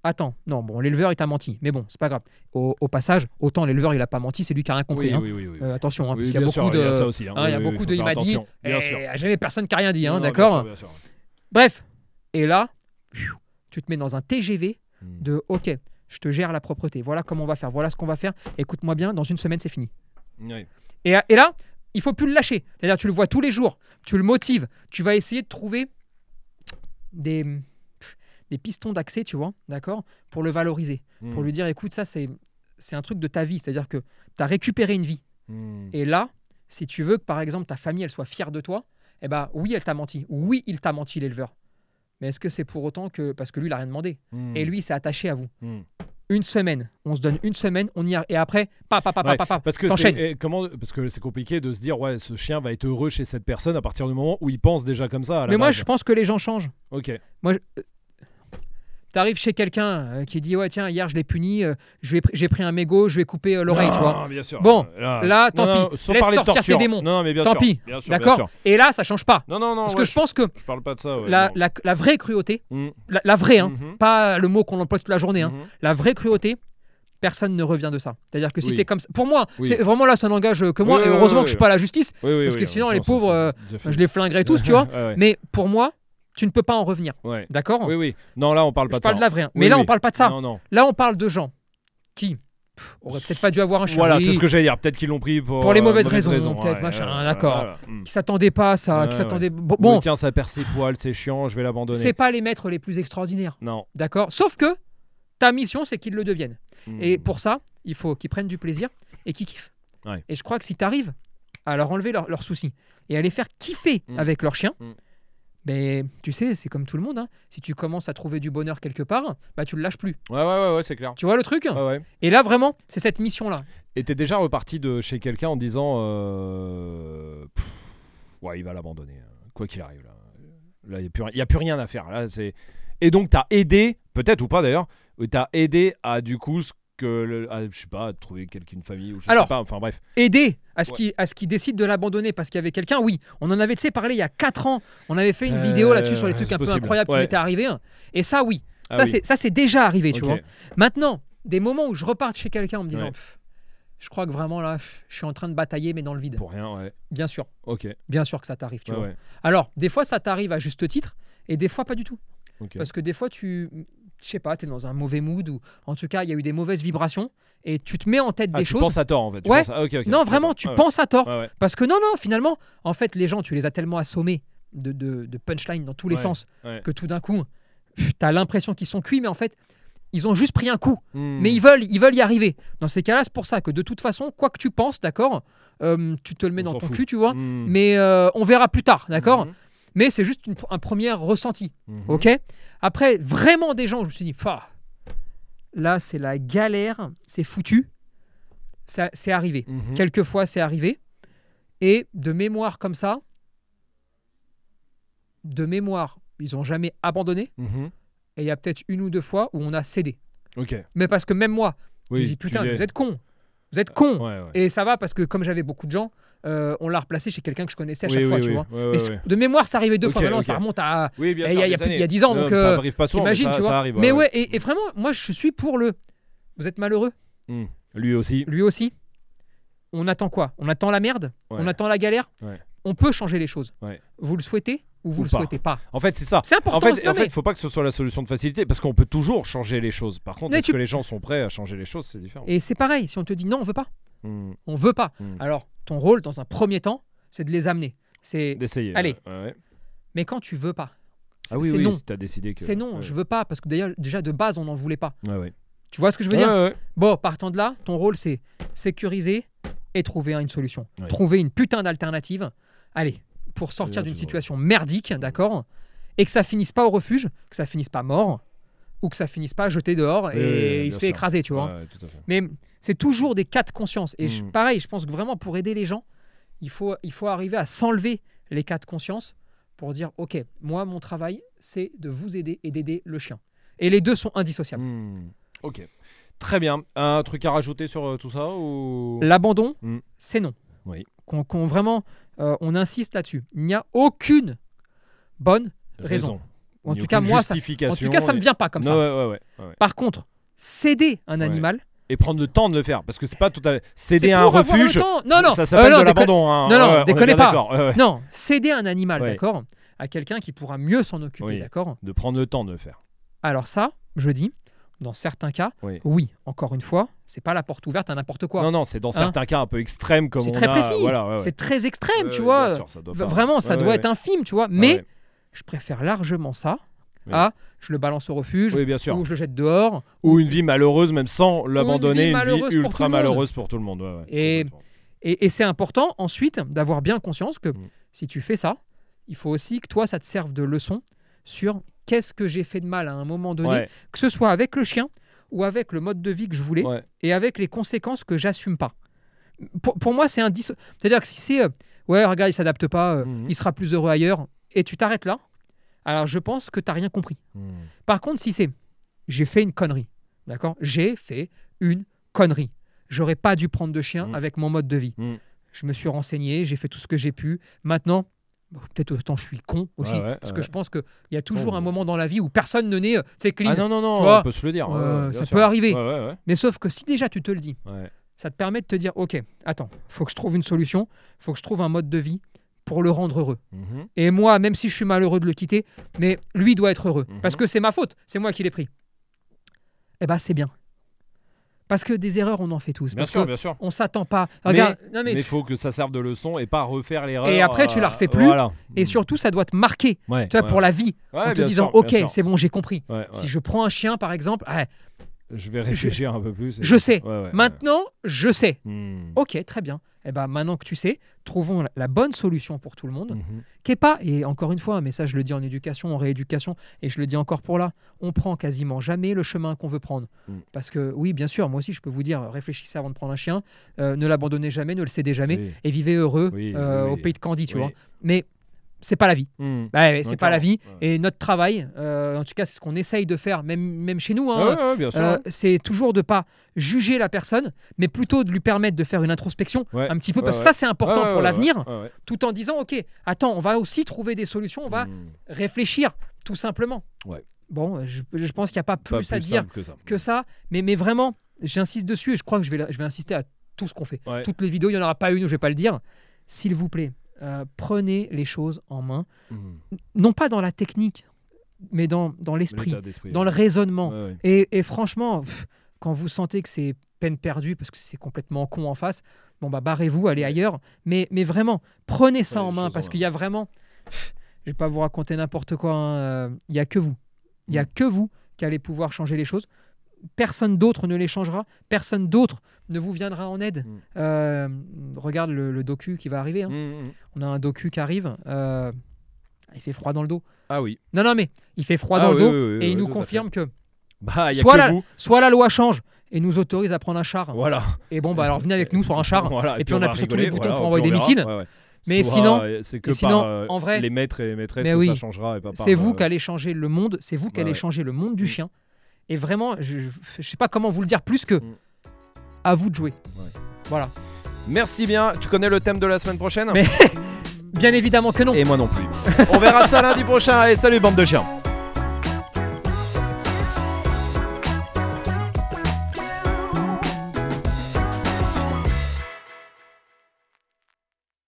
Attends, non, bon, l'éleveur, il t'a menti, mais bon, c'est pas grave. Au, au passage, autant l'éleveur, il a pas menti, c'est lui qui a rien compris. Oui, hein. oui, oui. Euh, attention, hein, parce qu'il y a beaucoup sûr, de. il y a ça aussi, hein. hein, il y a beaucoup de. Il m'a dit. eh, jamais personne qui a rien dit, d'accord. Bref. Et là, tu te mets dans un TGV Mm. de OK, je te gère la propreté. Voilà comment on va faire. Voilà ce qu'on va faire. Écoute-moi bien, dans une semaine, c'est fini. Et, et là, il faut plus le lâcher. C'est-à-dire, tu le vois tous les jours, tu le motives, tu vas essayer de trouver des, des pistons d'accès, tu vois, d'accord, pour le valoriser, pour Mm. lui dire, écoute, ça, c'est c'est un truc de ta vie. C'est-à-dire que tu as récupéré une vie. Mm. Et là, si tu veux que, par exemple, ta famille, elle soit fière de toi, eh ben, oui, elle t'a menti. Oui, il t'a menti, l'éleveur. Mais est-ce que c'est pour autant que... Parce que lui, il n'a rien demandé. Mm. Et lui, il s'est attaché à vous. Une semaine. On se donne une semaine, on y a... Et après, pa, pa, pa, pa, Ouais, pa, pa, Parce que c'est comment parce que c'est compliqué de se dire ouais ce chien va être heureux chez cette personne à partir du moment où il pense déjà comme ça. À la Mais moi, je pense que les gens changent. Ok. Moi, je- T'arrives chez quelqu'un euh, qui dit ouais tiens hier je l'ai puni, euh, j'ai pris un mégot, je ai coupé euh, l'oreille, tu vois. Non, bien sûr. Bon, là, là, tant non, pis. non, Laisse sortir tes démons. Non, mais bien Tant sûr. pis. D'accord. Et là ça change pas. Non, non, non. Parce ouais, que je pense que Je parle pas de ça. ouais, la, non. la, la vraie cruauté, Mm, la, la vraie, hein, mhm, pas le mot qu'on emploie toute la journée, hein, mhm. la vraie cruauté, personne ne revient de ça. C'est-à-dire que si Oui. t'es comme ça, pour moi, Oui. c'est vraiment là ça n'engage que moi, Oui, et heureusement que je suis oui. pas à la justice, Oui, oui, parce que sinon, les pauvres, euh, je les flinguerais tous, tu vois. *laughs* Mais pour moi, tu ne peux pas en revenir, Ouais. d'accord Oui, oui. Non, là, on parle Je pas de parle ça. de la vraie. hein. Oui, Mais là, oui. on parle pas de ça. Non, non. Là, on parle de gens qui pff, auraient peut-être pas dû avoir un chien. Voilà, c'est ce que j'allais dire. Peut-être qu'ils l'ont pris pour. Pour les euh, mauvaises raisons, peut-être, ouais, machin, ouais, d'accord. qui s'attendaient pas à ça, qui s'attendaient. Bon, Bon, tiens, ça perd ses poils, c'est chiant, je vais l'abandonner. c'est pas les maîtres les plus extraordinaires, Non. d'accord Sauf que ta mission, c'est qu'ils le deviennent. Et pour ça, il faut qu'ils prennent du plaisir et qu'ils kiffent. Et je crois que si tu arrives à leur enlever leurs soucis et à les faire kiffer Mm. avec leur chien, Mm. Ben, tu sais, c'est comme tout le monde. hein. Si tu commences à trouver du bonheur quelque part, bah, tu le lâches plus. Ouais, ouais, ouais, ouais, c'est clair. Tu vois le truc? Ouais, ouais. Et là, vraiment, c'est cette mission-là. Et t'es déjà reparti de chez quelqu'un en disant euh, pff, Ouais, il va l'abandonner, euh, quoi qu'il arrive. Là, là il n'y a, plus ri- y a plus rien à faire. Là, c'est... Et donc, t'as aidé, peut-être ou pas d'ailleurs, t'as aidé à du coup, ce que le- je sais pas, trouver quelqu'un, une famille, ou je Alors, sais pas, enfin bref. Aider à ce Ouais. qui à ce qui décide de l'abandonner parce qu'il y avait quelqu'un, oui. On en avait tu sais, parlé il y a 4 ans. On avait fait une Euh, vidéo là-dessus sur les trucs un peu incroyables qui m'étaient arrivés. hein. Et ça, oui. Ah ça, oui. c'est ça, c'est déjà arrivé, tu vois. Maintenant, des moments où je reparte chez quelqu'un en me disant Ouais. Je crois que vraiment là, je suis en train de batailler, mais dans le vide. Pour rien, ouais. Bien sûr, Ok. bien sûr que ça t'arrive, tu vois. Alors, des fois, ça t'arrive à juste titre, et des fois, pas du tout. Parce que des fois, tu, je sais pas, tu es dans un mauvais mood, ou en tout cas, il y a eu des mauvaises vibrations, et tu te mets en tête Ah, des tu choses. penses à tort en fait. tu Ouais. à- non, vraiment, tu penses à tort. Ouais. Parce que non, non, finalement, en fait, les gens, tu les as tellement assommés de, de, de punchline dans tous les Ouais, sens que tout d'un coup, tu as l'impression qu'ils sont cuits, mais en fait, ils ont juste pris un coup. Hmm. Mais ils veulent, ils veulent y arriver. Dans ces cas-là, c'est pour ça que de toute façon, quoi que tu penses, d'accord, euh, tu te le mets On dans ton fout. cul, tu vois. Hmm. Mais euh, on verra plus tard, d'accord Mhm. Mais c'est juste une- un premier ressenti, Mhm. ok? Après, vraiment des gens, je me suis dit, là, c'est la galère, c'est foutu. Ça, c'est arrivé. Mhm. Quelquefois, c'est arrivé. Et de mémoire comme ça, de mémoire, ils ont jamais abandonné. Mhm. Et il y a peut-être une ou deux fois où on a cédé. Ok. Mais parce que même moi, Oui. je dis putain, vous êtes cons. Vous êtes. Ouais, ouais. Et ça va parce que comme j'avais beaucoup de gens, euh, on l'a replacé chez quelqu'un que je connaissais à chaque oui, fois, oui. tu vois. Mais de mémoire, ça arrivait deux fois. Maintenant, ça remonte à. Il y a- y a des plus- il y a années. 10 ans, Non, donc, ça arrive pas souvent. mais ça- tu ça vois. mais ouais, et, et vraiment, moi, je suis pour le. Vous êtes malheureux, Hmm. Lui aussi. lui aussi. On attend quoi? On attend la merde? On attend la galère? On peut changer les choses? Vous le souhaitez? Ou vous Ou le pas. souhaitez pas En fait, c'est ça. C'est important. En fait, en il faut pas que ce soit la solution de facilité parce qu'on peut toujours changer les choses. Par contre, est-ce tu- que les gens sont prêts à changer les choses C'est différent. Et c'est pareil, si on te dit non, on veut pas. Hmm. On veut pas. Hmm. Alors, ton rôle, dans un premier temps, c'est de les amener. C'est. D'essayer. Allez. ouais, ouais. Mais quand tu veux pas, Ah oui, oui, non. si t'as décidé que. C'est non, ouais. je veux pas, parce que d'ailleurs, déjà de base, on n'en voulait pas. Tu vois ce que je veux dire. Bon, partant de là, ton rôle, c'est sécuriser et trouver une solution. Trouver une putain d'alternative. Allez, pour sortir d'une tu situation merdique, d'accord Et que ça finisse pas au refuge, que ça finisse pas mort, ou que ça finisse pas jeté dehors et il se fait sûr. écraser, tu vois. Ouais. Mais c'est toujours des cas de conscience. Et je- Mm. pareil, je pense que vraiment pour aider les gens, il faut, il faut arriver à s'enlever les cas de conscience pour dire ok, moi, mon travail, c'est de vous aider et d'aider le chien. Et les deux sont indissociables. Hmm. Ok. Très bien. Un truc à rajouter sur euh, tout ça ou? L'abandon, Mm. c'est non. Oui. Qu'on qu'on vraiment, euh, on insiste là-dessus. Il n'y a aucune bonne raison. En tout cas, moi, ça, en tout cas, ça me vient pas comme Non, ça. ouais, ouais, ouais, ouais, ouais. Par contre, céder un animal, Et prendre le temps de le faire parce que c'est pas tout à céder c'est à un refuge. Non, non, ça s'appelle euh, non, de l'abandon. hein. Non, non, déconnez pas. Non, céder un animal, d'accord, à quelqu'un qui pourra mieux s'en occuper, Oui. d'accord. De prendre le temps de le faire. Alors ça, je dis, dans certains cas, Oui. encore une fois, c'est pas la porte ouverte à n'importe quoi. Non, non, c'est dans certains cas un peu extrêmes comme C'est on très a- précis. Voilà, ouais, ouais. C'est très extrême, tu vois. sûr, ça pas- Vraiment, ça doit être infime, tu vois. Mais je préfère largement ça Oui. à je le balance au refuge Oui, bien sûr. ou je le jette dehors. Ou une vie malheureuse, même sans l'abandonner, une vie, ultra malheureuse pour tout le monde. ouais, ouais, Et- complètement. Et, et c'est important ensuite d'avoir bien conscience que Mm. si tu fais ça, il faut aussi que toi, ça te serve de leçon sur qu'est-ce que j'ai fait de mal à un moment donné, Ouais, que ce soit avec le chien ou avec le mode de vie que je voulais ouais. et avec les conséquences que j'assume pas. Pour, pour moi, c'est un dis- C'est-à-dire que si c'est euh, ouais, regarde, il s'adapte pas, euh, Mhm. il sera plus heureux ailleurs, et tu t'arrêtes là, alors je pense que tu n'as rien compris. Hmm. Par contre, si c'est j'ai fait une connerie. D'accord? J'ai fait une connerie. J'aurais pas dû prendre de chien Mm. avec mon mode de vie. Je me suis renseigné, j'ai fait tout ce que j'ai pu. Maintenant, peut-être autant je suis con aussi, Ouais, ouais, parce ouais. que je pense qu'il y a toujours un moment dans la vie où personne ne naît, euh, c'est clean. Ah non, non, non, Tu vois, on peut se le dire. euh, ça sûr. peut arriver. Mais sauf que si déjà tu te le dis, ça te permet de te dire, ok, attends, faut que je trouve une solution, faut que je trouve un mode de vie pour le rendre heureux. Mhm. Et moi, même si je suis malheureux de le quitter, mais lui doit être heureux. Mhm. Parce que c'est ma faute, c'est moi qui l'ai pris. Eh ben, c'est bien. Parce que des erreurs, on en fait tous. Bien parce sûr, que bien sûr. on s'attend pas. Regarde, mais, Mais il faut que ça serve de leçon et pas refaire l'erreur. Et après, tu la euh, refais plus. Voilà. Et surtout, ça doit te marquer, Ouais, tu vois, ouais, pour la vie, ouais, en te disant, sûr, ok, c'est bon, j'ai compris. Si je prends un chien, par exemple, Je vais réfléchir un peu plus. et- je sais. Ouais, ouais, ouais. maintenant, je sais. Hmm. Ok, très bien. Eh ben, maintenant que tu sais, trouvons la- bonne solution pour tout le monde. Mhm. qui est pas, et encore une fois, mais ça je le dis en éducation, en rééducation, et je le dis encore pour là, on prend quasiment jamais le chemin qu'on veut prendre. Mm. Parce que oui, bien sûr, moi aussi je peux vous dire, réfléchissez avant de prendre un chien, euh, ne l'abandonnez jamais, ne le cédez jamais, Oui. et vivez heureux Oui, euh, oui, au pays de Candy, tu vois. Mais c'est pas la vie. Hmm. Bah ouais, c'est pas la vie. Ouais. Et notre travail, euh, en tout cas c'est ce qu'on essaye de faire, même, même chez nous, hein, Ouais, euh, c'est toujours de pas juger la personne, mais plutôt de lui permettre de faire une introspection un petit peu, parce que ça c'est important pour l'avenir, tout en disant, ok, attends, on va aussi trouver des solutions, on va Hmm. réfléchir, tout simplement. Bon, je, je pense qu'il n'y a pas Pas plus, à dire que ça. que ça, mais, mais vraiment, j'insiste dessus et je crois que je vais, je vais insister à tout ce qu'on fait. Toutes les vidéos, il n'y en aura pas une où je vais pas le dire. S'il vous plaît, euh, prenez les choses en main, Hmm. non pas dans la technique, mais dans, dans l'esprit, dans le raisonnement. Ouais, ouais. Et, et franchement, pff, quand vous sentez que c'est peine perdue parce que c'est complètement con en face, bon bah barrez-vous, allez ailleurs. Mais, mais vraiment, prenez ça en main parce qu'il y a vraiment, pff, je vais pas vous raconter n'importe quoi. hein, euh, Il y a que vous, il y a Mm. que vous qui allez pouvoir changer les choses. Personne d'autre ne les changera. Personne d'autre ne vous viendra en aide. Mm. Euh, regarde le, le docu qui va arriver. hein. Hmm, hmm. On a un docu qui arrive. euh, il fait froid dans le dos. Ah oui. Non, non, mais il fait froid Ah dans le dos oui, oui, et il nous confirme que Bah, il y a Soit que la- vous. soit la loi change et nous autorise à prendre un char. Voilà. Et bon, bah alors venez avec nous sur un char. *laughs* Voilà, et puis on va appuie sur tous les boutons voilà, pour envoyer on des verra. missiles. Ouais, ouais. Mais Soit, sinon- euh, c'est que sinon, par, euh, en vrai- les maîtres et les maîtresses Mais que oui. ça changera et pas par, C'est vous euh, qui allez changer le monde. C'est vous qui Bah allez ouais. changer le monde du Mm. chien. Et vraiment, je, je sais pas comment vous le dire plus que Mm. à vous de jouer. Ouais. Voilà. Merci bien. Tu connais le thème de la semaine prochaine Mais- *laughs* Bien évidemment que non. Et moi non plus. On verra ça lundi prochain. Allez, salut bande de chiens.